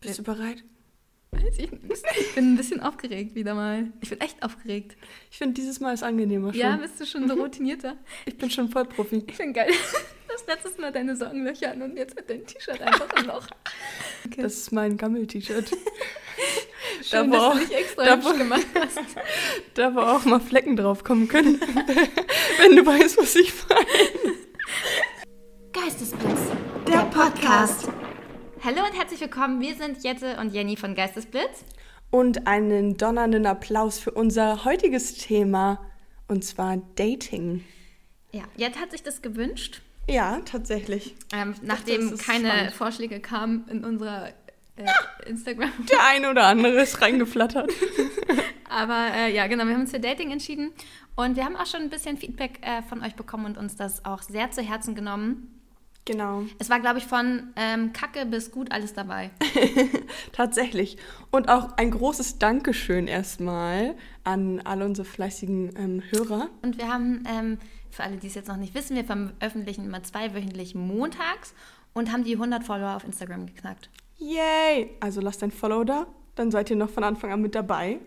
Bist du bereit? Weiß ich nicht. Ich bin ein bisschen aufgeregt wieder mal. Ich bin echt aufgeregt. Ich finde, dieses Mal ist angenehmer schon. Ja, bist du schon so routinierter? Ich bin schon voll Profi. Ich finde geil. Das letztes Mal deine Sockenlöcher an und jetzt hat dein T-Shirt einfach ein Loch. Okay. Das ist mein Gammel-T-Shirt. Schön, da dass du dich extra da hübsch war- gemacht hast. Da war auch mal Flecken drauf kommen können. Wenn du weißt, was ich meine. Geistesblitz. Der Podcast. Hallo und herzlich willkommen. Wir sind Jette und Jenny von Geistesblitz. Und einen donnernden Applaus für unser heutiges Thema. Und zwar Dating. Ja, Jette hat sich das gewünscht, Ja, tatsächlich. ähm, nachdem ist keine spannend. Vorschläge kamen in unserer äh, Instagram. Der eine oder andere ist reingeflattert. Aber äh, ja, genau, wir haben uns für Dating entschieden und wir haben auch schon ein bisschen Feedback äh, von euch bekommen und uns das auch sehr zu Herzen genommen. Genau. Es war, glaube ich, von ähm, Kacke bis gut alles dabei. Tatsächlich. Und auch ein großes Dankeschön erstmal an alle unsere fleißigen ähm, Hörer. Und wir haben, ähm, für alle, die es jetzt noch nicht wissen, wir veröffentlichen immer zweiwöchentlich montags und haben die 100 Follower auf Instagram geknackt. Yay! Also lasst ein Follow da, dann seid ihr noch von Anfang an mit dabei.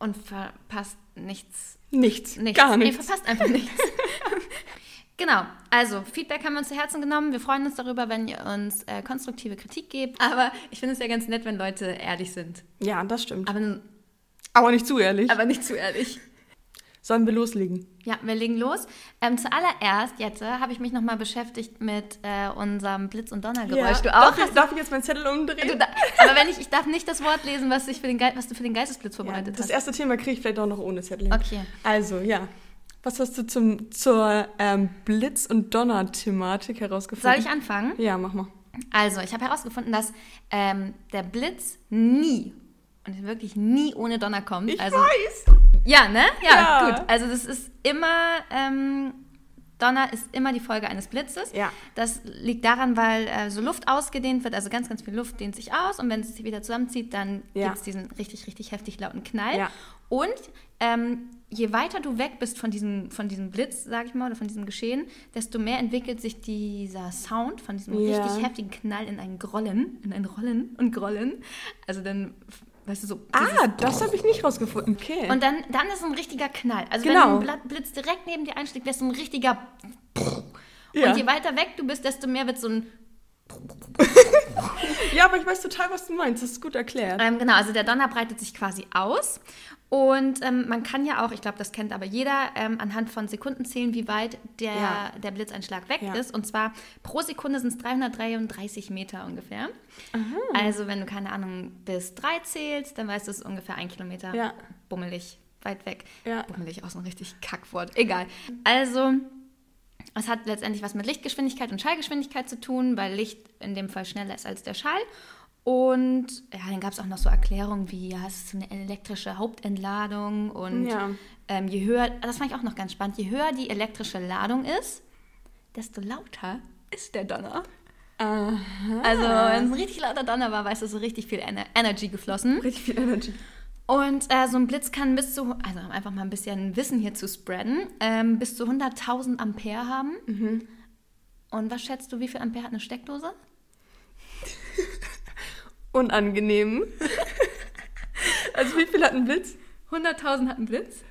Und verpasst nichts. Nichts, nichts. gar Nee, nichts. verpasst einfach nichts. Genau, also Feedback haben wir uns zu Herzen genommen. Wir freuen uns darüber, wenn ihr uns äh, konstruktive Kritik gebt. Aber ich finde es ja ganz nett, wenn Leute ehrlich sind. Ja, das stimmt. Aber, Aber nicht zu ehrlich. aber nicht zu ehrlich. Sollen wir loslegen? Ja, wir legen los. Ähm, zuallererst, Jette, habe ich mich nochmal beschäftigt mit äh, unserem Blitz- und Donnergeräusch. Du auch? Darf ich, darf ich jetzt meinen Zettel umdrehen? Da, aber wenn ich, ich darf nicht das Wort lesen, was, ich für den Ge was du für den Geistesblitz ja, vorbereitet das hast. erste Thema kriege ich vielleicht auch noch ohne Zettel hin. Okay. Also, ja. Was hast du zum, zur ähm, Blitz- und Donner-Thematik herausgefunden? Soll ich anfangen? Ja, mach mal. Also, ich habe herausgefunden, dass ähm, der Blitz nie und wirklich nie ohne Donner kommt. Ich also, weiß! Ja, ne? Ja, Ja. gut. Also das ist immer, ähm, Donner ist immer die Folge eines Blitzes. Ja. Das liegt daran, weil äh, so Luft ausgedehnt wird, also ganz, ganz viel Luft dehnt sich aus und wenn es sich wieder zusammenzieht, dann Ja. gibt es diesen richtig, richtig heftig lauten Knall. Ja. Und ähm, je weiter du weg bist von diesem, von diesem Blitz, sag ich mal, oder von diesem Geschehen, desto mehr entwickelt sich dieser Sound von diesem Ja. richtig heftigen Knall in ein Grollen, in ein Rollen und Grollen. Also dann, weißt du, so Ah, das habe ich nicht rausgefunden. Okay. und dann, dann ist ein richtiger Knall. Also Genau. wenn ein Blatt- Blitz direkt neben dir einschlägt, wäre es ein richtiger. Ja. Und je weiter weg du bist, desto mehr wird so ein. ja, aber ich weiß total, was du meinst. Das ist gut erklärt. Ähm, genau, also der Donner breitet sich quasi aus. Und ähm, man kann ja auch, ich glaube, das kennt aber jeder, ähm, anhand von Sekunden zählen, wie weit der, Ja. der Blitzeinschlag weg Ja. ist. Und zwar pro Sekunde sind es 333 Meter ungefähr. Also wenn du, keine Ahnung, bis drei zählst, dann weißt du, es ist ungefähr ein Kilometer. Ja. Bummelig, weit weg. Ja. Bummelig, auch so ein richtig Kackwort. Egal. Also, es hat letztendlich was mit Lichtgeschwindigkeit und Schallgeschwindigkeit zu tun, weil Licht in dem Fall schneller ist als der Schall. Und ja, dann gab es auch noch so Erklärungen wie, ja, es ist eine elektrische Hauptentladung und Ja. ähm, je höher, das fand ich auch noch ganz spannend, je höher die elektrische Ladung ist, desto lauter ist der Donner. Aha. Also, wenn es ein richtig lauter Donner war, weißt du, so richtig viel Ener Energy geflossen. Richtig viel Energy. Und äh, so ein Blitz kann bis zu, also einfach mal ein bisschen Wissen hier zu spreaden, ähm, bis zu 100.000 Ampere haben. Mhm. Und was schätzt du, wie viel Ampere hat eine Steckdose? Unangenehm. also wie viel hat ein Blitz? 100.000 hat ein Blitz?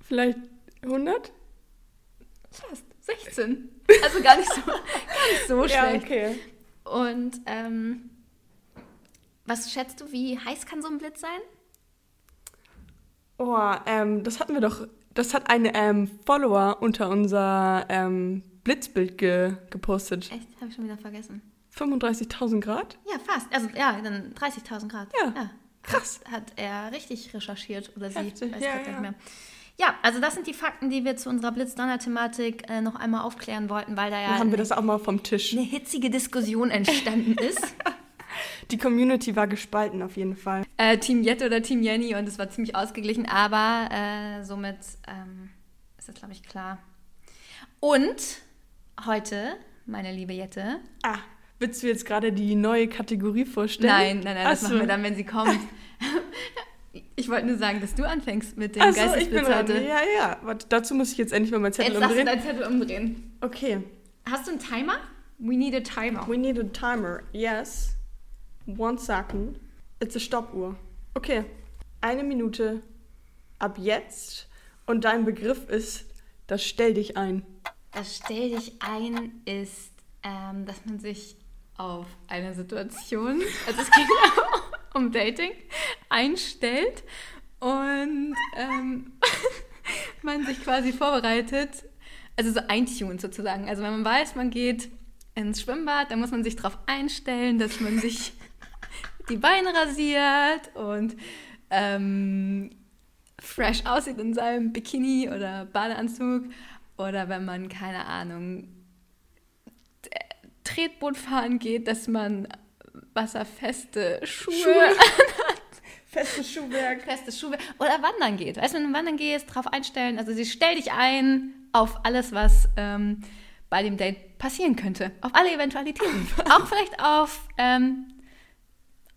Vielleicht 100? Fast. 16. Also gar nicht so, gar nicht so Ja, schlecht. okay. Und ähm, was schätzt du, wie heiß kann so ein Blitz sein? Oh, ähm, das hatten wir doch. Das hat ein ähm, Follower unter unser ähm, Blitzbild ge gepostet. Echt? Habe ich schon wieder vergessen. 35.000 Grad? Ja, fast. Also ja, dann 30.000 Grad. Ja. Krass. Hat er richtig recherchiert oder sie, Heftig, weiß ja, ja. nicht mehr. Ja, also das sind die Fakten, die wir zu unserer Blitzdonner-Thematik äh, noch einmal aufklären wollten, weil da ja Dann haben wir eine, das auch mal vom Tisch. eine hitzige Diskussion entstanden ist. Die Community war gespalten auf jeden Fall. äh, Team Jette oder Team Jenny und es war ziemlich ausgeglichen, aber äh, somit ähm, ist das, glaube ich, klar. Und heute, meine liebe Jette, Ah, willst du jetzt gerade die neue Kategorie vorstellen? nein, nein, nein, das Ach so. machen wir dann, wenn sie kommt. ich wollte nur sagen, dass du anfängst mit dem Achso, ich bin Geistesblitz heute. Ja, ja. Warte, dazu muss ich jetzt endlich mal meinen Zettel Jetzt darfst du umdrehen. deinen Zettel umdrehen. Okay. Hast du einen Timer? We need a timer. We need a timer. Yes. One second. It's a Stoppuhr. Okay. Eine Minute ab jetzt. Und dein Begriff ist, das stell dich ein. Das Stell dich ein ist, ähm, dass man sich auf eine Situation, also es geht ja um Dating, einstellt und ähm, man sich quasi vorbereitet, also so eintunt sozusagen. Also wenn man weiß, man geht ins Schwimmbad, dann muss man sich darauf einstellen, dass man sich die Beine rasiert und ähm, fresh aussieht in seinem Bikini oder Badeanzug. Oder wenn man, keine Ahnung, Tretboot fahren geht, dass man wasserfeste Schuhe, Schuhe. Festes Schuhwerk. festes Schuhwerk oder wandern geht. Weißt du, wenn du wandern gehst, drauf einstellen. Also sie stell dich ein auf alles, was ähm, bei dem Date passieren könnte. Auf alle Eventualitäten. Auch vielleicht auf, ähm,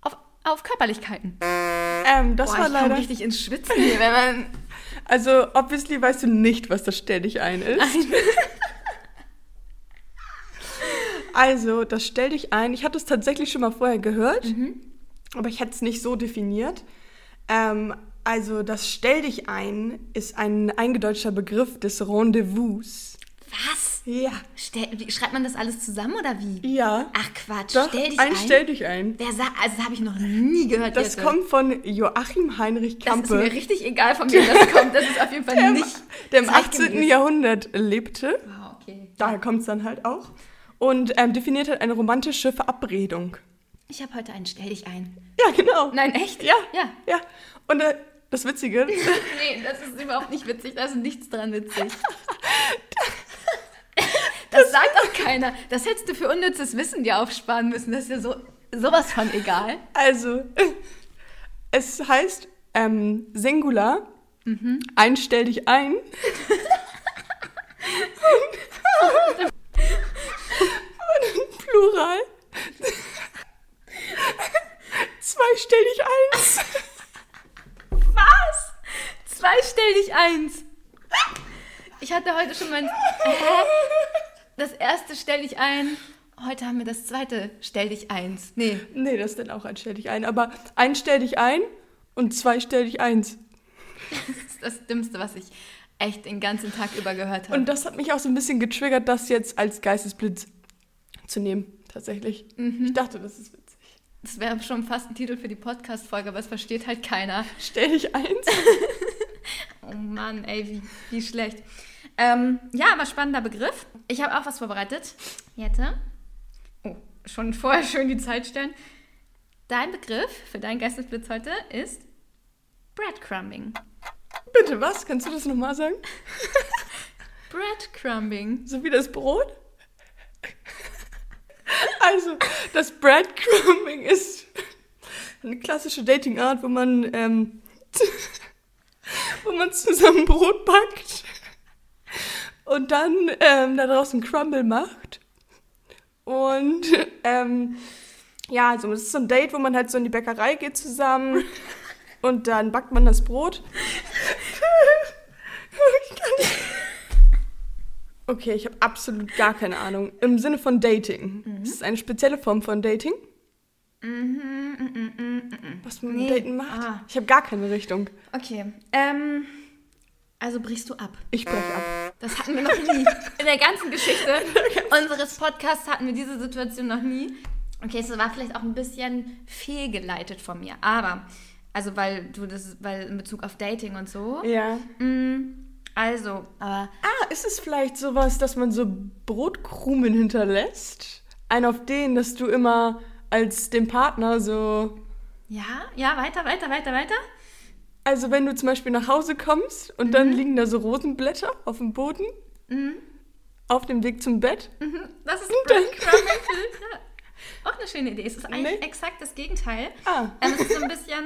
auf, auf Körperlichkeiten. Ähm, das Boah, war ich komm leider. richtig ins Schwitzen hier, wenn man... Also, obviously weißt du nicht, was das Stell dich ein ist. Also, das Stell dich ein. Ich hatte es tatsächlich schon mal vorher gehört, aber ich hätte es nicht so definiert. Ähm, also, das Stell dich ein ist ein eingedeutschter Begriff des Rendezvous. Was? Ja. Stell, wie, schreibt man das alles zusammen oder wie? Ja. Ach Quatsch, Doch, stell dich ein ein. Stell dich ein. Wer sagt, also das habe ich noch nie gehört. Das Jette. kommt von Joachim Heinrich Das ist Kampe, mir richtig egal, von wem das kommt. Das ist auf jeden Fall der, im- nicht der im 18. zeitgemäß. Jahrhundert lebte. Wow, okay. Daher kommt es dann halt auch. Und ähm, definiert halt eine romantische Verabredung. Ich habe heute einen Stell dich ein. Ja, genau. Nein, echt? Ja. Ja. Ja. Und äh, das Witzige, Nee, das ist überhaupt nicht witzig. Da ist nichts dran witzig. Das sagt doch keiner. Das hättest du für unnützes Wissen dir aufsparen müssen. Das ist ja so sowas von egal. also, es heißt ähm, Singular, Mhm. einstell dich ein. Plural. Zwei stell dich eins. Was? Zwei stell dich eins. Ich hatte heute schon mein. Hä? Das erste stell dich ein. Heute haben wir das zweite stell dich eins. Nee. Nee, das ist dann auch ein stell dich ein. Aber ein stell dich ein und zwei stell dich eins. Das ist das Dümmste, was ich echt den ganzen Tag über gehört habe. Und das hat mich auch so ein bisschen getriggert, das jetzt als Geistesblitz zu nehmen. Tatsächlich. Mhm. Ich dachte, das ist witzig. Das wäre schon fast ein Titel für die Podcast-Folge, aber es versteht halt keiner. Stell dich eins. Oh Mann, ey, wie, wie schlecht. Ähm, ja, aber spannender Begriff. Ich habe auch was vorbereitet. Jette. Oh, schon vorher schön die Zeit stellen. Dein Begriff für deinen Geistesblitz heute ist Breadcrumbing. Bitte, was? Kannst du das nochmal sagen? Breadcrumbing. So wie das Brot? Also, das Breadcrumbing ist eine klassische Datingart, wo man, ähm, wo man zusammen Brot backt und dann ähm, da draußen Crumble macht. Und ähm, ja, also es ist so ein Date, wo man halt so in die Bäckerei geht zusammen und dann backt man das Brot. Okay, ich habe absolut gar keine Ahnung. Im Sinne von Dating. Mhm. Ist es eine spezielle Form von Dating? Was man mit Nee. Daten macht? Ah. Ich habe gar keine Richtung. Okay. Ähm, also brichst du ab. Ich breche ab. Das hatten wir noch nie. In der ganzen Geschichte unseres Podcasts hatten wir diese Situation noch nie. Okay, es war vielleicht auch ein bisschen fehlgeleitet von mir. Aber, also weil du das, weil in Bezug auf Dating und so. Ja. Mm, Also, aber Ah, ist es vielleicht sowas, dass man so Brotkrumen hinterlässt? Ein auf den, dass du immer als dem Partner so. ja, ja, weiter, weiter, weiter, weiter. Also, wenn du zum Beispiel nach Hause kommst und Mhm. dann liegen da so Rosenblätter auf dem Boden, auf dem Weg zum Bett. Mhm, Das ist Breadcrumbing. ja. Auch eine schöne Idee. Es ist eigentlich Nee. exakt das Gegenteil. Ah. Ähm, es ist so ein bisschen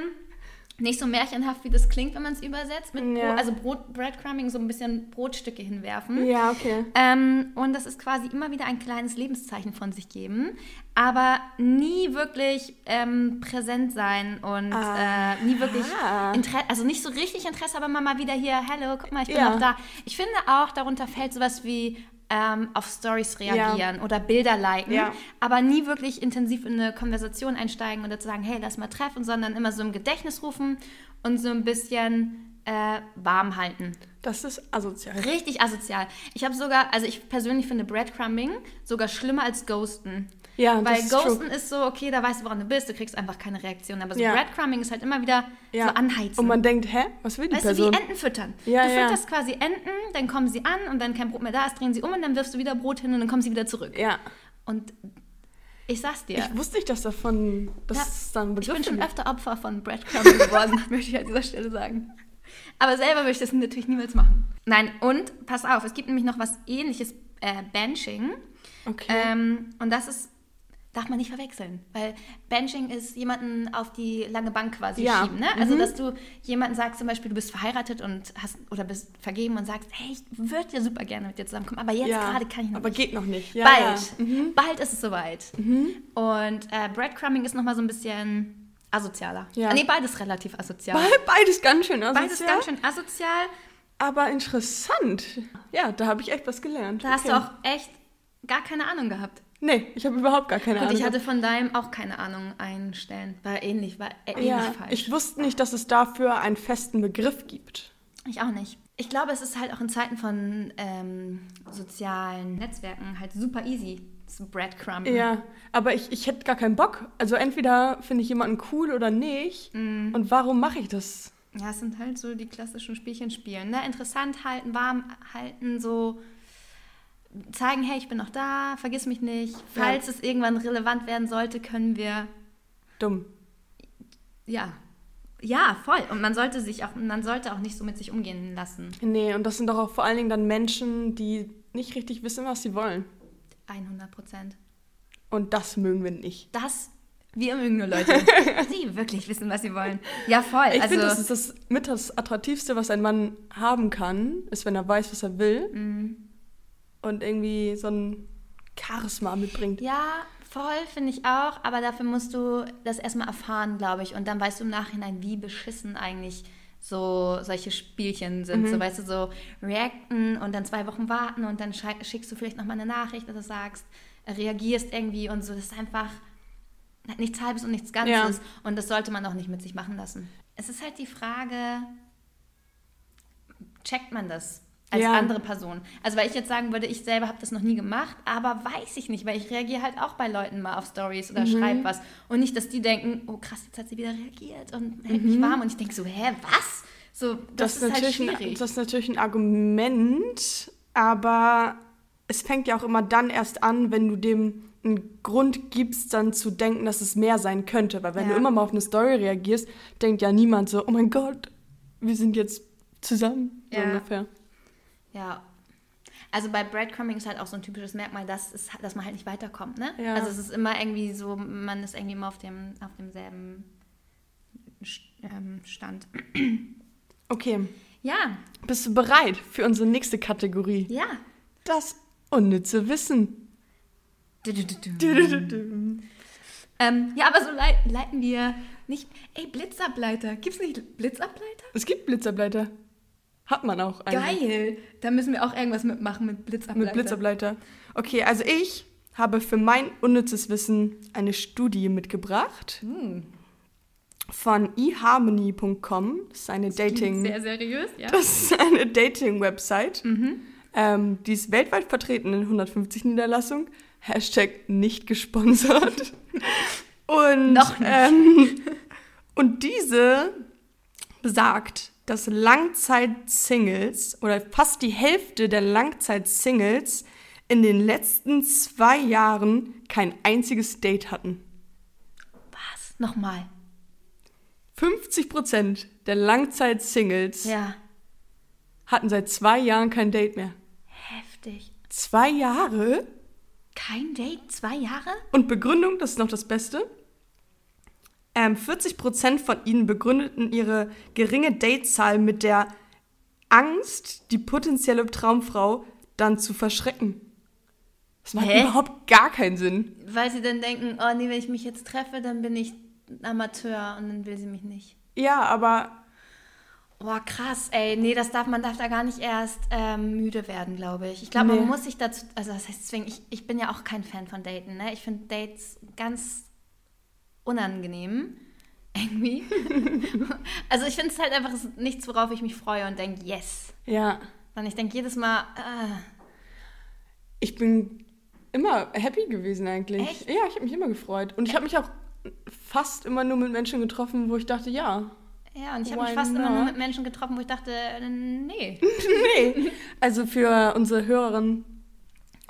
nicht so märchenhaft, wie das klingt, wenn man es übersetzt. Mit Ja. Brot, also Brot, Breadcrumbing, so ein bisschen Brotstücke hinwerfen. Ja, okay. Ähm, und das ist quasi immer wieder ein kleines Lebenszeichen von sich geben, aber nie wirklich ähm, präsent sein und äh, nie wirklich Aha. Interesse, also nicht so richtig Interesse, aber immer mal wieder hier, hallo, guck mal, ich bin Ja. auch da. Ich finde auch, darunter fällt sowas wie ähm, auf Stories reagieren oder Bilder liken, Ja. aber nie wirklich intensiv in eine Konversation einsteigen oder zu sagen, hey, lass mal treffen, sondern immer so im Gedächtnis rufen und so ein bisschen äh, warm halten. Das ist asozial. Richtig asozial. Ich habe sogar, also ich persönlich finde Breadcrumbing sogar schlimmer als Ghosten. Ja, das Weil ist Ghosten true. ist so, okay, da weißt du, woran du bist, du kriegst einfach keine Reaktion. Aber so Ja. Breadcrumbing ist halt immer wieder Ja. so anheizen. Und man denkt, hä, was will die Weißt du, Person? wie Enten füttern. Ja, du fütterst quasi Enten, dann kommen sie an und wenn kein Brot mehr da ist, drehen sie um und dann wirfst du wieder Brot hin und dann kommen sie wieder zurück. ja. Und ich sag's dir, Ich wusste nicht, dass davon, dass Ja. es da einen ich Begriff bin schon gibt. öfter Opfer von Breadcrumbing geworden, möchte ich an dieser Stelle sagen. Aber selber würde ich das natürlich niemals machen. Nein, und pass auf, es gibt nämlich noch was ähnliches, äh, Benching. Okay. Ähm, und das ist, darf man nicht verwechseln, weil Benching ist jemanden auf die lange Bank quasi Ja. schieben. Ne? Also, Mhm. dass du jemanden sagst, zum Beispiel, du bist verheiratet und hast oder bist vergeben und sagst, hey, ich würde ja super gerne mit dir zusammenkommen, aber jetzt ja. gerade kann ich noch Aber nicht. geht noch nicht. Ja, Bald. Mhm. bald ist es soweit. Und äh, Breadcrumbing ist nochmal so ein bisschen asozialer. Ja. Ah, nee, beides relativ asozial. Be- Beides ganz schön asozial. Beides ganz schön asozial. Aber interessant. Ja, da habe ich echt was gelernt. Da hast Okay. du auch echt gar keine Ahnung gehabt. Nee, ich habe überhaupt gar keine Gut, Ahnung. ich hatte von deinem auch keine Ahnung einstellen. War ähnlich, war ähnlich ja, falsch. ich wusste nicht, dass es dafür einen festen Begriff gibt. Ich auch nicht. Ich glaube, es ist halt auch in Zeiten von ähm, sozialen Netzwerken halt super easy zu breadcrumben. Ja, aber ich, ich hätte gar keinen Bock. Also entweder finde ich jemanden cool oder nicht. Mhm. Und warum mache ich das? Ja, es sind halt so die klassischen Spielchen spielen. Ne? Interessant halten, warm halten, so zeigen, hey, ich bin noch da, vergiss mich nicht. Falls es irgendwann relevant werden sollte, können wir, Dumm. ja, ja, voll. Und man sollte sich auch, man sollte auch nicht so mit sich umgehen lassen. Nee, und das sind doch auch vor allen Dingen dann Menschen, die nicht richtig wissen, was sie wollen. 100 Prozent. Und das mögen wir nicht. Das, wir mögen nur Leute, die wirklich wissen, was sie wollen. Ja, voll. Ich also, finde, das ist das mit das Attraktivste, was ein Mann haben kann, ist, wenn er weiß, was er will. Mhm. Und irgendwie so ein Charisma mitbringt. Ja, voll, finde ich auch. Aber dafür musst du das erstmal erfahren, glaube ich. Und dann weißt du im Nachhinein, wie beschissen eigentlich so solche Spielchen sind. So, weißt du, so reacten und dann zwei Wochen warten und dann schickst du vielleicht nochmal eine Nachricht oder sagst, reagierst irgendwie und so. Das ist einfach nichts Halbes und nichts Ganzes. Und das sollte man auch nicht mit sich machen lassen. Es ist halt die Frage, checkt man das als Ja. andere Person? Also weil ich jetzt sagen würde, ich selber habe das noch nie gemacht, aber weiß ich nicht, weil ich reagiere halt auch bei Leuten mal auf Stories oder schreibe was und nicht, dass die denken, oh krass, jetzt hat sie wieder reagiert und hält mich warm und ich denke so, hä, was? So, das, Das, ist halt natürlich schwierig. ein, das ist natürlich ein Argument, aber es fängt ja auch immer dann erst an, wenn du dem einen Grund gibst, dann zu denken, dass es mehr sein könnte. Weil wenn Ja. du immer mal auf eine Story reagierst, denkt ja niemand so, oh mein Gott, wir sind jetzt zusammen. So Ja. ungefähr. Ja. Also bei Breadcrumbing ist halt auch so ein typisches Merkmal, dass, es, dass man halt nicht weiterkommt, ne? Ja. Also es ist immer irgendwie so, man ist irgendwie immer auf, dem, auf demselben ähm, Stand. Okay, Ja, bist du bereit für unsere nächste Kategorie? ja. Das unnütze Wissen. Du, du, du. Ähm, ja, aber so lei leiten wir nicht. Ey, Blitzableiter. Gibt's nicht Blitzableiter? Es gibt Blitzableiter. Hat man auch eigentlich. Geil. Da müssen wir auch irgendwas mitmachen mit Blitzableiter. Mit Blitzableiter. Okay, also ich habe für mein unnützes Wissen eine Studie mitgebracht Hm. von eharmony.com. Das ist eine Dating. Sehr seriös, ja. Das ist eine Dating-Website. Mhm. Ähm, die ist weltweit vertreten in 150 Niederlassungen. Hashtag nicht gesponsert. Und, Noch nicht. Ähm, und diese besagt, dass Langzeit-Singles oder fast die Hälfte der Langzeit-Singles in den letzten zwei Jahren kein einziges Date hatten. Was? Nochmal. 50 Prozent der Langzeit-Singles Ja. hatten seit zwei Jahren kein Date mehr. Heftig. Zwei Jahre? Kein Date? Zwei Jahre? Und Begründung, das ist noch das Beste. Ähm, 40 Prozent von ihnen begründeten ihre geringe Datezahl mit der Angst, die potenzielle Traumfrau dann zu verschrecken. Das macht Hä? überhaupt gar keinen Sinn. Weil sie dann denken, oh nee, wenn ich mich jetzt treffe, dann bin ich ein Amateur und dann will sie mich nicht. Ja, aber Boah, krass, ey. Nee, das darf, man darf da gar nicht erst ähm, müde werden, glaube ich. Ich glaube, Nee. man muss sich dazu, also das heißt deswegen, ich, ich bin ja auch kein Fan von Daten, ne? Ich finde Dates ganz unangenehm. Irgendwie. also ich finde es halt einfach nichts, worauf ich mich freue und denke, yes. Ja. Sondern ich denke jedes Mal, ah, Ich bin immer happy gewesen eigentlich. Echt? Ja, ich habe mich immer gefreut. Und ich habe mich auch fast immer nur mit Menschen getroffen, wo ich dachte, ja. ja, und ich habe mich fast immer nur not? mit Menschen getroffen, wo ich dachte, äh, nee. nee. Also für unsere Hörerinnen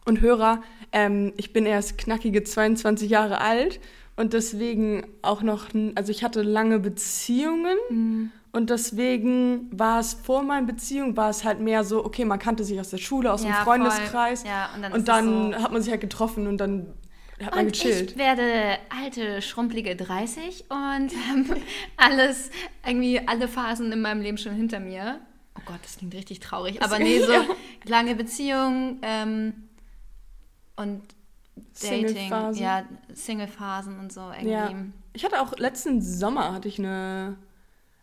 und Hörer, ähm, ich bin erst knackige 22 Jahre alt und deswegen auch noch, also ich hatte lange Beziehungen und deswegen war es vor meinen Beziehungen, war es halt mehr so, okay, man kannte sich aus der Schule, aus dem Ja, Freundeskreis voll. Ja, und dann und dann so- hat man sich halt getroffen und dann hat man Und gechillt. ich werde alte, schrumpelige 30 und habe alles, irgendwie alle Phasen in meinem Leben schon hinter mir. Oh Gott, das klingt richtig traurig. Aber nee, so Ja. lange Beziehung ähm, und Dating. Single-Phase. Ja, Single-Phasen und so irgendwie. Ja. Ich hatte auch letzten Sommer hatte ich eine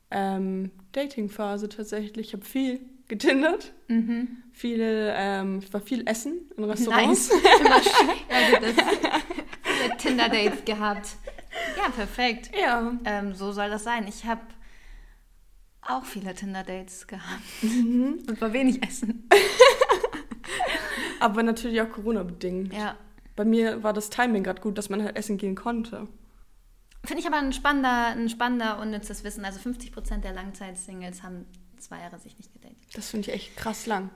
ähm, Dating-Phase tatsächlich. Ich habe viel getindert, Mhm. viele, ähm, ich war viel essen in Restaurants. Nice. Gut, das, Tinder-Dates gehabt. Ja, perfekt. Ja. Ähm, so soll das sein. Ich habe auch viele Tinder-Dates gehabt. Mhm. Und war wenig essen. Aber natürlich auch Corona-bedingt. Ja. Bei mir war das Timing gerade gut, dass man halt essen gehen konnte. Finde ich aber ein spannender, ein spannender unnützes Wissen. Also 50% der Langzeit-Singles haben zwei Jahre sich nicht gedatet. Das finde ich echt krass lang.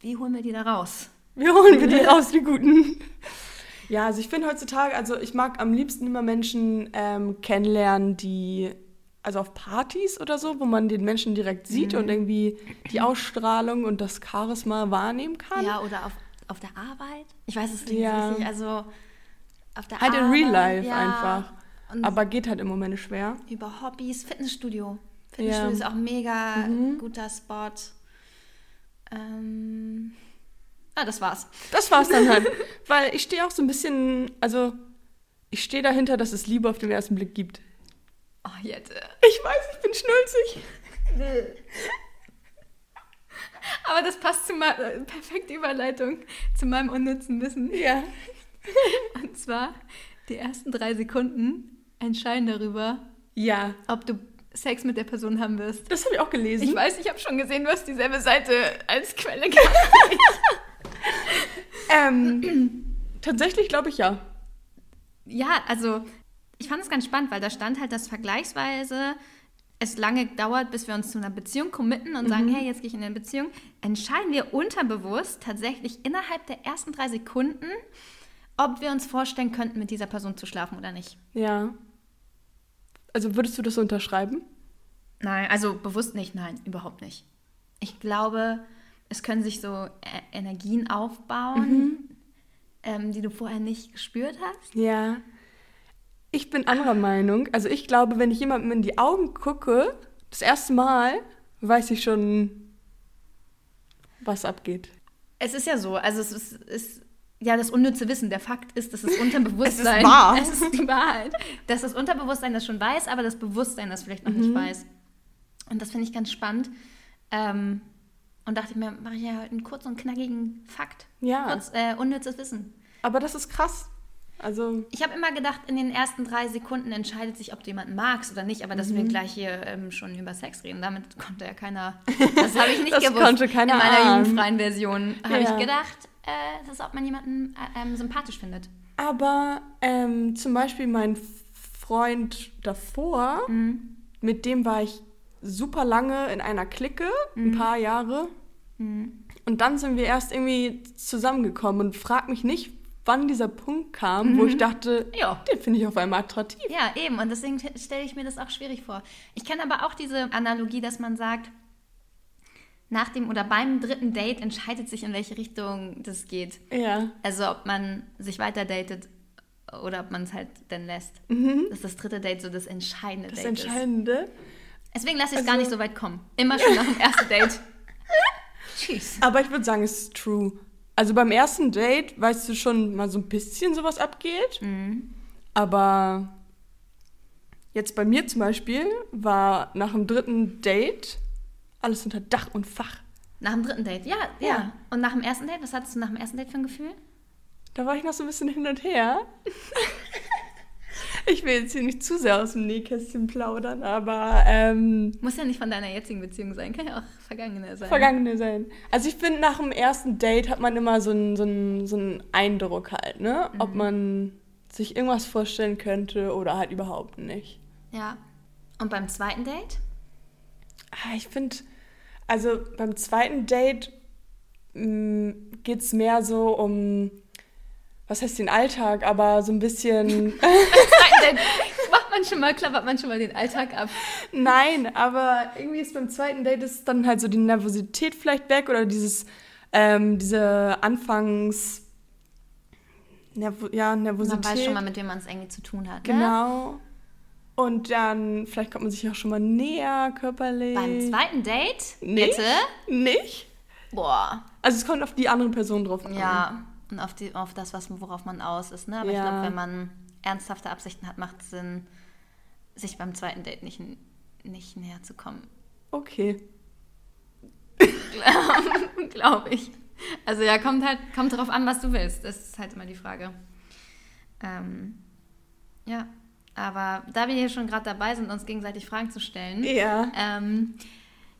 Wie holen wir die da raus? Wir holen wir die raus, die Guten. Ja, also ich finde heutzutage, also ich mag am liebsten immer Menschen ähm, kennenlernen, die, also auf Partys oder so, wo man den Menschen direkt sieht Mhm. und irgendwie die Ausstrahlung und das Charisma wahrnehmen kann. Ja, oder auf, auf der Arbeit? Ich weiß es nicht Ja. richtig. Also auf der Halt in Arbeit. real life ja. einfach. Und Aber geht halt im Moment schwer. über Hobbys, Fitnessstudio. Fitnessstudio Ja. ist auch ein mega Mhm. guter Spot. Ähm, ah, das war's. Das war's dann halt. Weil ich stehe auch so ein bisschen, also ich stehe dahinter, dass es Liebe auf den ersten Blick gibt. Oh, Jette. Ich weiß, ich bin schnulzig. Aber das passt zu meiner äh, perfekte Überleitung zu meinem unnützen Wissen. Ja. Und zwar, die ersten drei Sekunden entscheiden darüber, Ja. ob du Sex mit der Person haben wirst. Das habe ich auch gelesen. Ich weiß, ich habe schon gesehen, du hast dieselbe Seite als Quelle gehabt. Ähm, tatsächlich glaube ich ja. Ja, also ich fand es ganz spannend, weil da stand halt, dass vergleichsweise es lange dauert, bis wir uns zu einer Beziehung committen und sagen, hey, jetzt gehe ich in eine Beziehung, entscheiden wir unterbewusst tatsächlich innerhalb der ersten drei Sekunden, ob wir uns vorstellen könnten, mit dieser Person zu schlafen oder nicht. Ja. Also würdest du das unterschreiben? Nein, also bewusst nicht, nein, überhaupt nicht. Ich glaube, es können sich so äh, Energien aufbauen, ähm, die du vorher nicht gespürt hast. Ja. Ich bin anderer Meinung. Also ich glaube, wenn ich jemandem in die Augen gucke, das erste Mal, weiß ich schon, was abgeht. Es ist ja so, also es ist, ist ja das unnütze Wissen. Der Fakt ist, dass das Unterbewusstsein. Es ist wahr. Es ist die Wahrheit. Dass das Unterbewusstsein das schon weiß, aber das Bewusstsein das vielleicht noch Mhm. nicht weiß. Und das finde ich ganz spannend. Ähm, und dachte ich mir, mache ich ja heute einen kurzen und knackigen Fakt. Ja. Kurz, äh, unnützes Wissen. Aber das ist krass. Also, Ich habe immer gedacht, in den ersten drei Sekunden entscheidet sich, ob du jemanden magst oder nicht, aber dass Mhm. wir gleich hier ähm, schon über Sex reden, damit konnte ja keiner. Das habe ich nicht Das gewusst. konnte keiner In meiner ahnen. jugendfreien Version habe Ja. ich gedacht, äh, das ist, ob man jemanden äh, ähm, sympathisch findet. aber ähm, zum Beispiel mein Freund davor, Mhm. mit dem war ich super lange in einer Clique, ein Mhm. paar Jahre. Und dann sind wir erst irgendwie zusammengekommen und frag mich nicht, wann dieser Punkt kam, wo ich dachte, Mhm. Ja. den finde ich auf einmal attraktiv. Ja, eben. Und deswegen stelle ich mir das auch schwierig vor. Ich kenne aber auch diese Analogie, dass man sagt, nach dem oder beim dritten Date entscheidet sich, in welche Richtung das geht. Ja. Also ob man sich weiter datet oder ob man es halt dann lässt. Dass das dritte Date so das entscheidende Mhm. Das Date ist. Entscheidende. Deswegen lasse ich es Also- gar nicht so weit kommen. Immer schon nach dem ersten Date. Tschüss. Aber ich würde sagen, es ist true. Also beim ersten Date weißt du schon mal so ein bisschen, sowas abgeht. Mhm. Aber jetzt bei mir zum Beispiel war nach dem dritten Date alles unter Dach und Fach. Nach dem dritten Date, ja, ja, Ja. Und nach dem ersten Date, was hattest du nach dem ersten Date für ein Gefühl? Da war ich noch so ein bisschen hin und her. ich will jetzt hier nicht zu sehr aus dem Nähkästchen plaudern, aber ähm, Muss ja nicht von deiner jetzigen Beziehung sein, kann ja auch vergangene sein. vergangene sein. Also ich finde, nach dem ersten Date hat man immer so einen, so einen, so einen Eindruck halt, ne? Ob man sich irgendwas vorstellen könnte oder halt überhaupt nicht. Ja. Und beim zweiten Date? Ah, Ich finde, also beim zweiten Date geht es mehr so um, was heißt den Alltag, aber so ein bisschen, Date macht man schon mal, klappert man schon mal den Alltag ab. nein, aber irgendwie ist beim zweiten Date ist dann halt so die Nervosität vielleicht weg oder dieses, ähm, diese Anfangs, Nervo ja, Nervosität. Man weiß schon mal, mit wem man es irgendwie zu tun hat. Ne? Genau. Und dann, vielleicht kommt man sich auch schon mal näher körperlich. Beim zweiten Date? Nicht? Bitte? Nicht? Boah. Also es kommt auf die andere Person drauf an. Ja. Und auf, die, auf das, was, worauf man aus ist. Ne? Aber ich Ja. glaube, wenn man ernsthafte Absichten hat, macht es Sinn, sich beim zweiten Date nicht, nicht näher zu kommen. Okay. glaube ich. Also ja, kommt halt, kommt drauf an, was du willst. Das ist halt immer die Frage. Ähm, ja, aber da wir hier schon gerade dabei sind, uns gegenseitig Fragen zu stellen, Ja. ähm,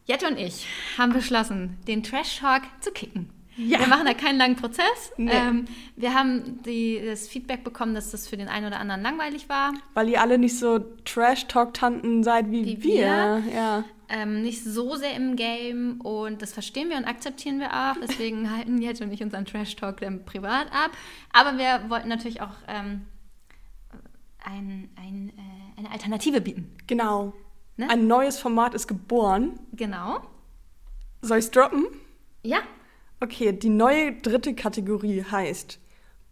Jette und ich haben beschlossen, den Trash Talk zu kicken. Ja. Wir machen da keinen langen Prozess. Nee. Ähm, wir haben die, das Feedback bekommen, dass das für den einen oder anderen langweilig war. Weil ihr alle nicht so Trash-Talk-Tanten seid wie, Wie wir. Ja. ähm, nicht so sehr im Game und das verstehen wir und akzeptieren wir auch. Deswegen halten Jette und ich unseren Trash Talk dann privat ab. Aber wir wollten natürlich auch ähm, ein, ein, äh, eine Alternative bieten. Genau. Ne? Ein neues Format ist geboren. Genau. Soll ich's droppen? Ja. Okay, die neue dritte Kategorie heißt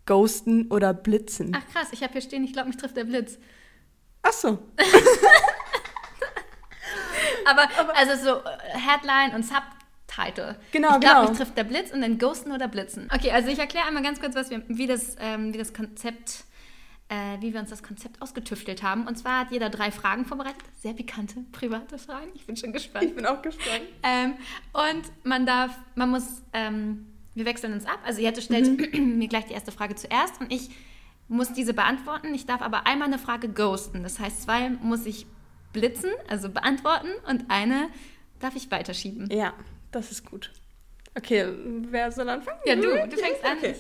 Ghosten oder Blitzen. Ach krass, ich habe hier stehen, ich glaube, mich trifft der Blitz. Ach so. Aber, also so äh, Headline und Subtitle. Genau, ich glaube, genau. mich trifft der Blitz und dann Ghosten oder Blitzen. Okay, also ich erkläre einmal ganz kurz, was wir, wie, das, ähm, wie das Konzept, äh, wie wir uns das Konzept ausgetüftelt haben. Und zwar hat jeder drei Fragen vorbereitet. Sehr pikante, private Fragen. Ich bin schon gespannt. Ich bin auch gespannt. Ähm, und man darf, man muss, ähm, wir wechseln uns ab. Also Jette stellt mir gleich die erste Frage zuerst und ich muss diese beantworten. Ich darf aber einmal eine Frage ghosten. Das heißt, zwei muss ich blitzen, also beantworten und eine darf ich weiterschieben. Ja, das ist gut. Okay, wer soll anfangen? Ja, du, du fängst an. Okay.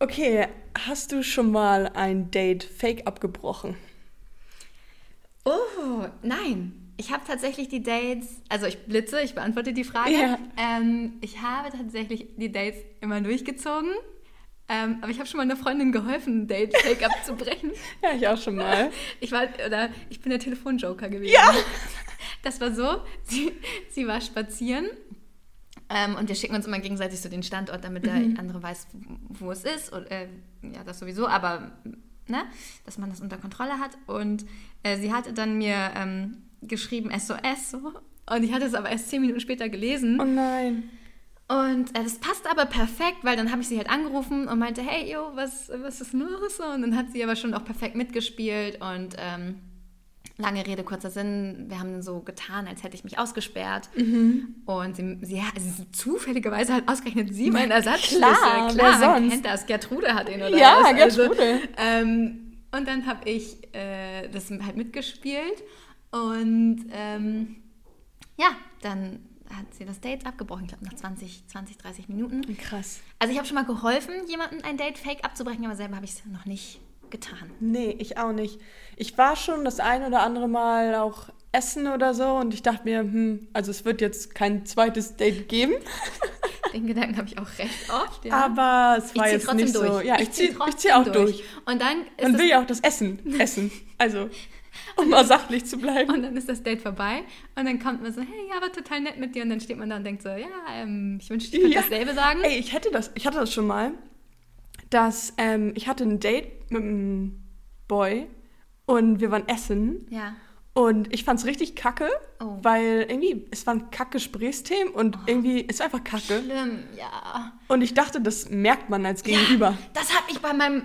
Okay, hast du schon mal ein Date fake abgebrochen? Oh, nein. Ich habe tatsächlich die Dates, also ich blitze, ich beantworte die Frage. Ja. Ähm, ich habe tatsächlich die Dates immer durchgezogen. Ähm, aber ich habe schon mal einer Freundin geholfen, ein Date fake abzubrechen. Ja, ich auch schon mal. Ich war, oder ich bin der Telefonjoker gewesen. Ja. Das war so, sie, sie war spazieren ähm, und wir schicken uns immer gegenseitig so den Standort, damit der Mhm. andere weiß, wo es ist. Und, äh, ja, das sowieso, aber ne, dass man das unter Kontrolle hat. Und äh, sie hatte dann mir ähm, geschrieben SOS so. Und ich hatte es aber erst zehn Minuten später gelesen. Oh nein. Und äh, das passt aber perfekt, weil dann habe ich sie halt angerufen und meinte, hey, yo, was, was ist los? Und dann hat sie aber schon auch perfekt mitgespielt und ähm, lange Rede, kurzer Sinn, wir haben so getan, als hätte ich mich ausgesperrt. Und sie, sie, also zufälligerweise hat ausgerechnet sie meinen Ersatzschlüssel. klar, wer man kennt das, Gertrude hat ihn oder Ja, was. Gertrude. Also, ähm, und dann habe ich äh, das halt mitgespielt und ähm, ja, dann hat sie das Date abgebrochen, ich glaube nach 20, 20, 30 Minuten. Krass. Also ich habe schon mal geholfen, jemanden ein Date fake abzubrechen, aber selber habe ich es noch nicht getan. Nee, ich auch nicht. Ich war schon das ein oder andere Mal auch essen oder so und ich dachte mir, hm, also es wird jetzt kein zweites Date geben, Den Gedanken habe ich auch recht oft. Ja. aber es ich war ziehe jetzt trotzdem nicht durch. so. Ja, ich, zieh zieh, ich zieh auch durch. Und dann ist Man will ja auch das Essen essen. Also, um mal sachlich zu bleiben. und dann ist das Date vorbei und dann kommt man so, hey, ja, war total nett mit dir und dann steht man da und denkt so, ja, ähm, ich wünschte, ich könnte Ja. dasselbe sagen. Ey, ich hätte das, ich hatte das schon mal, dass ähm, ich hatte ein Date mit einem Boy und wir waren essen Ja. und ich fand's richtig kacke, Oh. weil irgendwie, es waren Kack-Gesprächsthemen und irgendwie, es war einfach kacke. Schlimm, ja. Und ich dachte, das merkt man als Gegenüber. Ja, das habe ich bei meinem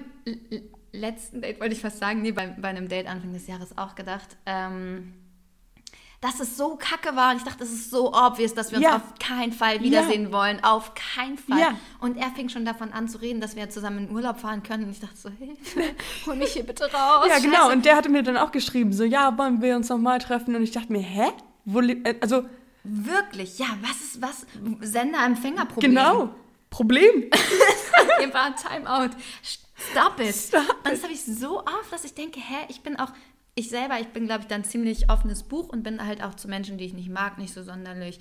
letzten Date, wollte ich fast sagen, nee, bei, bei einem Date Anfang des Jahres auch gedacht, ähm, dass es so kacke war und ich dachte, es ist so obvious, dass wir uns Ja. auf keinen Fall wiedersehen Ja. wollen. Auf keinen Fall. Ja. Und er fing schon davon an zu reden, dass wir zusammen in Urlaub fahren können. Und ich dachte so, Hilfe, hol mich hier bitte raus. ja, genau. Scheiße. Und der hatte mir dann auch geschrieben, so, ja, wollen wir uns nochmal treffen? Und ich dachte mir, hä? Wo, äh, also, Wirklich, ja, was ist was? Sender-Empfänger-Problem. genau. Problem. Hier war ein Timeout. Stop it. Stop und das habe ich so oft, dass ich denke, hä, ich bin auch, ich selber, ich bin, glaube ich, dann ziemlich offenes Buch und bin halt auch zu Menschen, die ich nicht mag, nicht so sonderlich,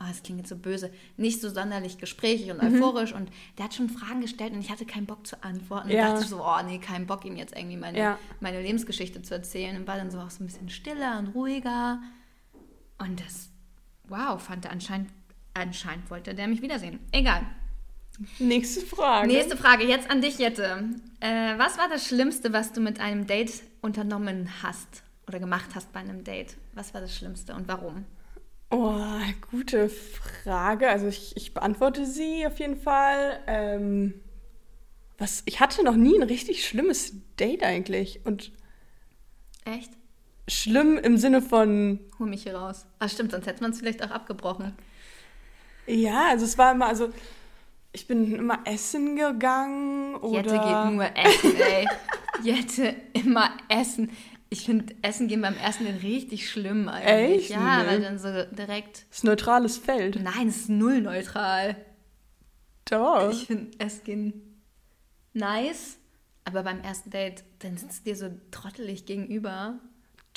oh, das klingt jetzt so böse, nicht so sonderlich gesprächig Mhm. und euphorisch und der hat schon Fragen gestellt und ich hatte keinen Bock zu antworten. Ja. Und dachte so, oh nee, keinen Bock, ihm jetzt irgendwie meine, Ja. meine Lebensgeschichte zu erzählen und war dann so auch so ein bisschen stiller und ruhiger. Und das, wow, fand er anscheinend, anscheinend wollte der mich wiedersehen. Egal. Nächste Frage. Nächste Frage, jetzt an dich, Jette. Äh, was war das Schlimmste, was du mit einem Date unternommen hast oder gemacht hast bei einem Date? Was war das Schlimmste und warum? Oh, gute Frage. Also ich, ich beantworte sie auf jeden Fall. Ähm, was, ich hatte noch nie ein richtig schlimmes Date eigentlich. Und Echt? schlimm im Sinne von, Hol mich hier raus. Ah, stimmt, sonst hätte man es vielleicht auch abgebrochen. ja, also es war immer, also ich bin immer essen gegangen oder... Jette geht nur essen, ey. Jette immer essen. Ich finde Essen gehen beim ersten Date richtig schlimm eigentlich. Echt? Ja, Nee. weil dann so direkt. Das ist neutrales Feld. Nein, es ist null neutral. Doch. Ich finde Essen nice, aber beim ersten Date, dann sitzt dir so trottelig gegenüber.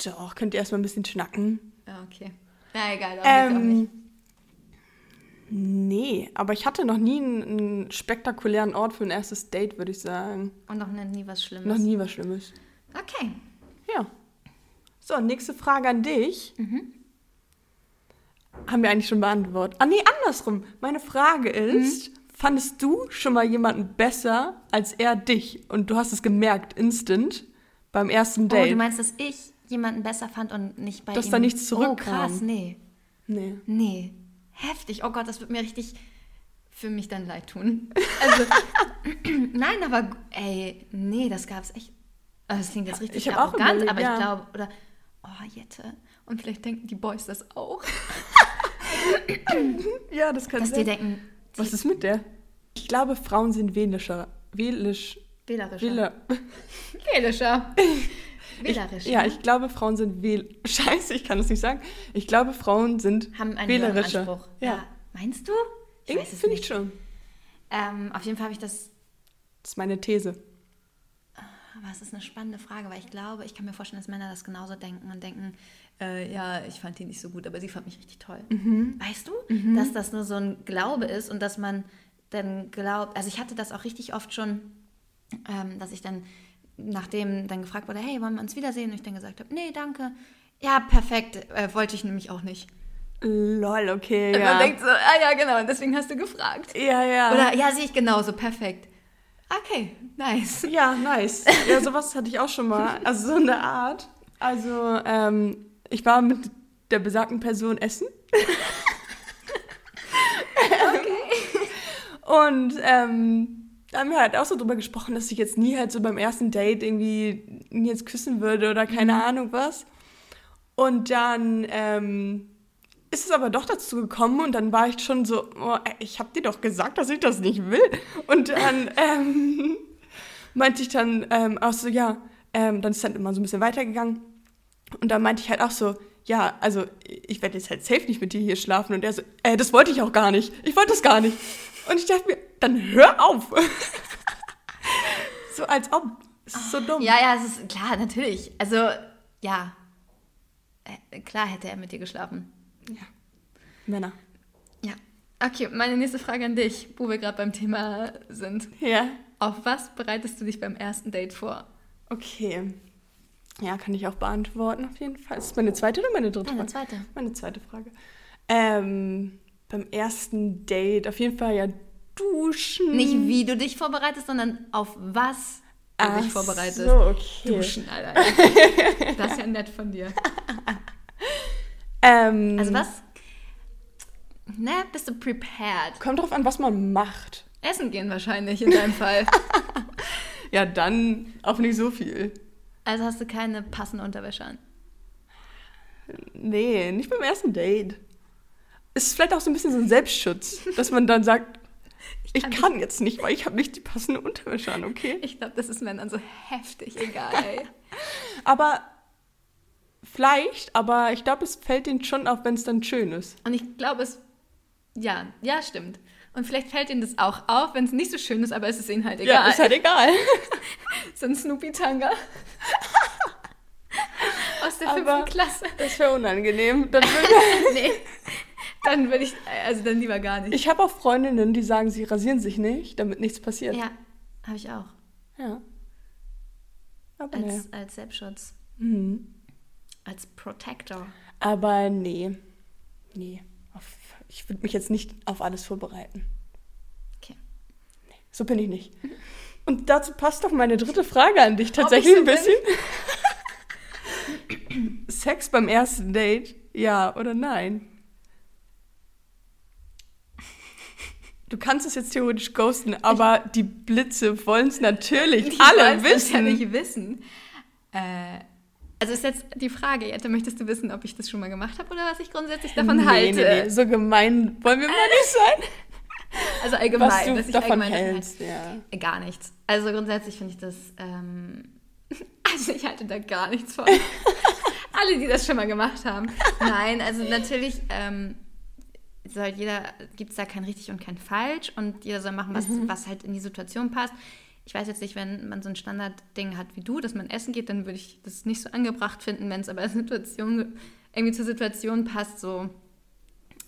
Doch, könnt ihr erstmal ein bisschen schnacken. Ja, okay. Na egal, darum auch nicht. Nee, aber ich hatte noch nie einen, einen spektakulären Ort für ein erstes Date, würde ich sagen. Und noch nie was Schlimmes. Noch nie was Schlimmes. Okay. Ja. So, nächste Frage an dich. Mhm. Haben wir eigentlich schon beantwortet. Ah, nee, andersrum. Meine Frage ist, Mhm. fandest du schon mal jemanden besser als er dich? Und du hast es gemerkt, instant, beim ersten Oh, Date. du meinst, dass ich jemanden besser fand und nicht bei Dass ihm? da nichts Oh, zurückkam. krass, nee. nee. Nee. Heftig. Oh Gott, das wird mir richtig für mich dann leid tun. Also, nein, aber ey, nee, das gab's echt. Also, Das klingt jetzt richtig Ich arrogant, überlegt, aber ja. ich glaube, oder, oh, Jette. Und vielleicht denken die Boys das auch. Ja, das kann Dass die sein. denken, Was ist mit der? Ich glaube, Frauen sind wählischer. Wählisch. wählerischer. Wähler. Wählerischer. Ich, Wählerisch. ja, ne? ich glaube, Frauen sind wähl... Scheiße, ich kann es nicht sagen. Ich glaube, Frauen sind haben einen wählerischer. Anspruch. Ja. Meinst du? Ich weiß es finde ich schon. Ähm, auf jeden Fall habe ich das Das ist meine These. Aber es ist eine spannende Frage, weil ich glaube, ich kann mir vorstellen, dass Männer das genauso denken und denken, äh, ja, ich fand die nicht so gut, aber sie fand mich richtig toll. Mhm. Weißt du, dass das nur so ein Glaube ist und dass man dann glaubt, also ich hatte das auch richtig oft schon, ähm, dass ich dann, nachdem dann gefragt wurde, hey, wollen wir uns wiedersehen? Und ich dann gesagt habe, nee, danke. Ja, perfekt, äh, wollte ich nämlich auch nicht. Lol, okay, Und ja. man denkt so, ah ja, genau, und deswegen hast du gefragt. ja, ja. Oder ja, sehe ich genauso, perfekt. Okay, nice. Ja, nice. Ja, sowas hatte ich auch schon mal. Also so eine Art. Also, ähm, ich war mit der besagten Person essen. Und ähm, da haben wir halt auch so drüber gesprochen, dass ich jetzt nie halt so beim ersten Date irgendwie ihn jetzt küssen würde oder keine Ahnung was. Und dann ähm, ist es aber doch dazu gekommen und dann war ich schon so, oh, ich habe dir doch gesagt, dass ich das nicht will. Und dann ähm, meinte ich dann ähm, auch so, ja, ähm, dann ist dann immer so ein bisschen weitergegangen. Und dann meinte ich halt auch so, ja, also ich werde jetzt halt safe nicht mit dir hier schlafen. Und er so, äh, das wollte ich auch gar nicht. Ich wollte das gar nicht. Und ich dachte mir, dann hör auf. so als ob. Es ist so dumm. Ja, ja, es ist klar, natürlich. Also, ja. Äh, Klar hätte er mit dir geschlafen. Männer. Ja. Okay, meine nächste Frage an dich, wo wir gerade beim Thema sind. Ja. Auf was bereitest du dich beim ersten Date vor? Okay. Ja, kann ich auch beantworten, auf jeden Fall. Ist das meine zweite oder meine dritte Meine Frage? zweite. Meine zweite Frage. Ähm, beim ersten Date auf jeden Fall ja duschen. Nicht wie du dich vorbereitest, sondern auf was du Ach dich vorbereitest. So, okay. Duschen, Alter. Das ist ja nett von dir. Ähm, Also was? Ne, bist du prepared? Kommt drauf an, was man macht. Essen gehen wahrscheinlich in deinem Fall. Ja, dann auch nicht so viel. Also hast du keine passende Unterwäsche an. Nee, nicht beim ersten Date. Ist vielleicht auch so ein bisschen so ein Selbstschutz, dass man dann sagt, ich kann kann, jetzt nicht, weil ich habe nicht die passende Unterwäsche an, okay? Ich glaube, das ist Männern so heftig egal. Aber vielleicht, aber ich glaube, es fällt ihnen schon auf, wenn es dann schön ist. Und ich glaube, es. Ja, ja, stimmt. Und vielleicht fällt ihnen das auch auf, wenn es nicht so schön ist, aber es ist ihnen halt egal. Ja, ist halt egal. so ein Snoopy-Tanga. Aus der Aber- fünften Klasse. Das wäre unangenehm. Dann würde nee. Dann würde ich. Also dann lieber gar nicht. ich habe auch Freundinnen, die sagen, sie rasieren sich nicht, damit nichts passiert. ja, habe ich auch. ja. Aber, nee. Als, als Selbstschutz. Mhm. Als Protector. Aber nee. Nee. Auf, ich würde mich jetzt nicht auf alles vorbereiten. Okay. So bin ich nicht. Und dazu passt doch meine dritte Frage an dich tatsächlich so ein bisschen. Sex beim ersten Date, ja oder nein? Du kannst es jetzt theoretisch ghosten, aber die Blitze wollen es natürlich Die alle wissen. natürlich wissen. Äh, also ist jetzt die Frage, Jette, möchtest du wissen, ob ich das schon mal gemacht habe oder was ich grundsätzlich davon nee, halte? nee, nee, so gemein wollen wir mal nicht sein. Also allgemein, Was du was ich davon hältst, ja. halte. Gar nichts. Also grundsätzlich finde ich das, ähm, also ich halte da gar nichts von. Alle, die das schon mal gemacht haben. Nein, also natürlich ähm, soll jeder, gibt es da kein richtig und kein falsch und jeder soll machen, was, was halt in die Situation passt. Ich weiß jetzt nicht, wenn man so ein Standardding hat wie du, dass man essen geht, dann würde ich das nicht so angebracht finden, wenn es aber Situation, irgendwie zur Situation passt, so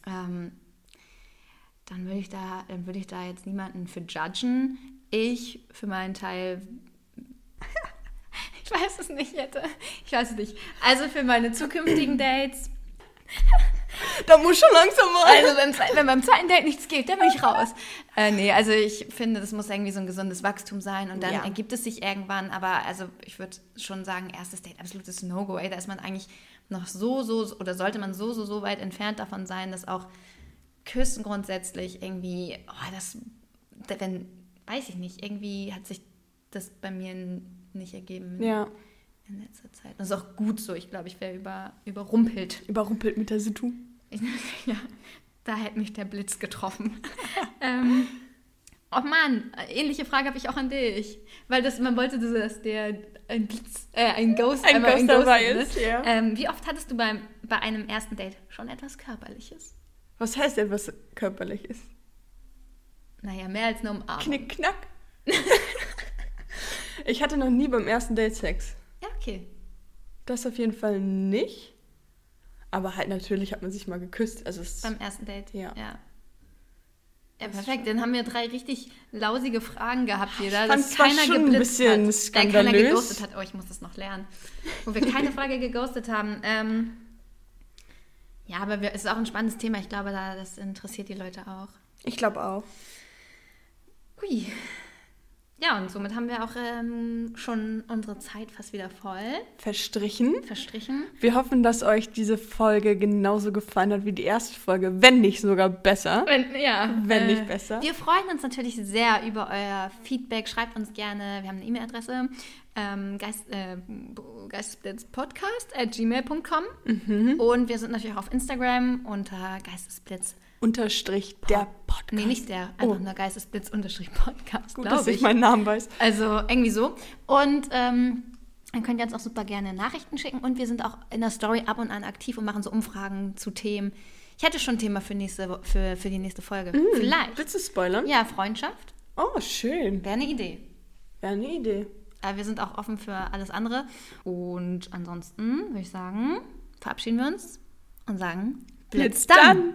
ähm, dann würde ich da, dann würde ich da jetzt niemanden für judgen. Ich für meinen Teil. ich weiß es nicht, Jette. Ich weiß es nicht. Also für meine zukünftigen Dates. Da muss schon langsam mal. Also beim, wenn beim zweiten Date nichts geht, dann bin ich raus. Äh, nee, also ich finde, das muss irgendwie so ein gesundes Wachstum sein und dann Ja. ergibt es sich irgendwann. Aber also ich würde schon sagen, erstes Date, absolutes No-Go. Da ist man eigentlich noch so, so, oder sollte man so, so, so weit entfernt davon sein, dass auch Küssen grundsätzlich irgendwie, oh, das, wenn, weiß ich nicht, irgendwie hat sich das bei mir nicht ergeben Ja, in letzter Zeit. Das ist auch gut so. Ich glaube, ich wäre über, überrumpelt. überrumpelt mit der Situ. ja, da hätte mich der Blitz getroffen. ähm, oh Mann, ähnliche Frage habe ich auch an dich. Weil das, man wollte, dass der ein Blitz, äh, ein Ghost, Ein Ghost dabei Ghost ist, ja. Ähm, wie oft hattest du beim, bei einem ersten Date schon etwas Körperliches? Was heißt etwas körperlich ist? Naja, mehr als eine Umarmung. Knick, knack. ich hatte noch nie beim ersten Date Sex. Ja, okay. Das auf jeden Fall nicht. Aber halt natürlich hat man sich mal geküsst. Also es Beim ersten Date? Ja. Ja, ja perfekt. Dann haben wir drei richtig lausige Fragen gehabt, jeder. Dass keiner schon ein bisschen hat. Äh, keiner skandalös. geghostet hat. Oh, ich muss das noch lernen. Wo wir keine Frage geghostet haben. Ähm, ja, aber wir, es ist auch ein spannendes Thema. Ich glaube, da, das interessiert die Leute auch. ich glaube auch. Hui. Ja, und somit haben wir auch ähm, schon unsere Zeit fast wieder voll Verstrichen. verstrichen. Wir hoffen, dass euch diese Folge genauso gefallen hat wie die erste Folge, wenn nicht sogar besser. Wenn, ja, Wenn nicht besser. Wir freuen uns natürlich sehr über euer Feedback. Schreibt uns gerne, wir haben eine E-Mail-Adresse, ähm, Geist, äh, geistesblitzpodcast at gmail.com Mhm. und wir sind natürlich auch auf Instagram unter geistesblitz. Unterstrich der Podcast. Nee, nicht der, einfach Oh. nur geistesblitz unterstrich Podcast, Gut, dass ich ich. meinen Namen weiß. Also irgendwie so. Und ähm, dann könnt ihr uns auch super gerne Nachrichten schicken und wir sind auch in der Story ab und an aktiv und machen so Umfragen zu Themen. Ich hätte schon ein Thema für, nächste, für, für die nächste Folge. Vielleicht. Willst du spoilern? Ja, Freundschaft Oh, schön. wäre eine Idee. Wäre eine Idee. Aber wir sind auch offen für alles andere. Und ansonsten würde ich sagen, verabschieden wir uns und sagen, Blitz dann.